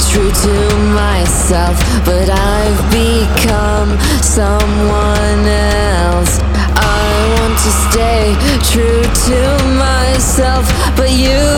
true to myself, but I've become someone else. I want to stay true to myself, but you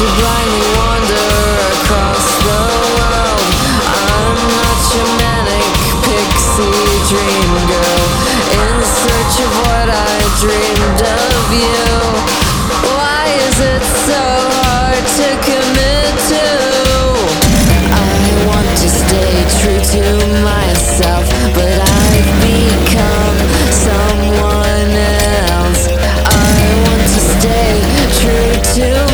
to blindly wander across the world. I'm not your manic pixie dream girl, in search of what I dreamed of you. Why is it so hard to commit to? I want to stay true to myself, but I've become someone else. I want to stay true to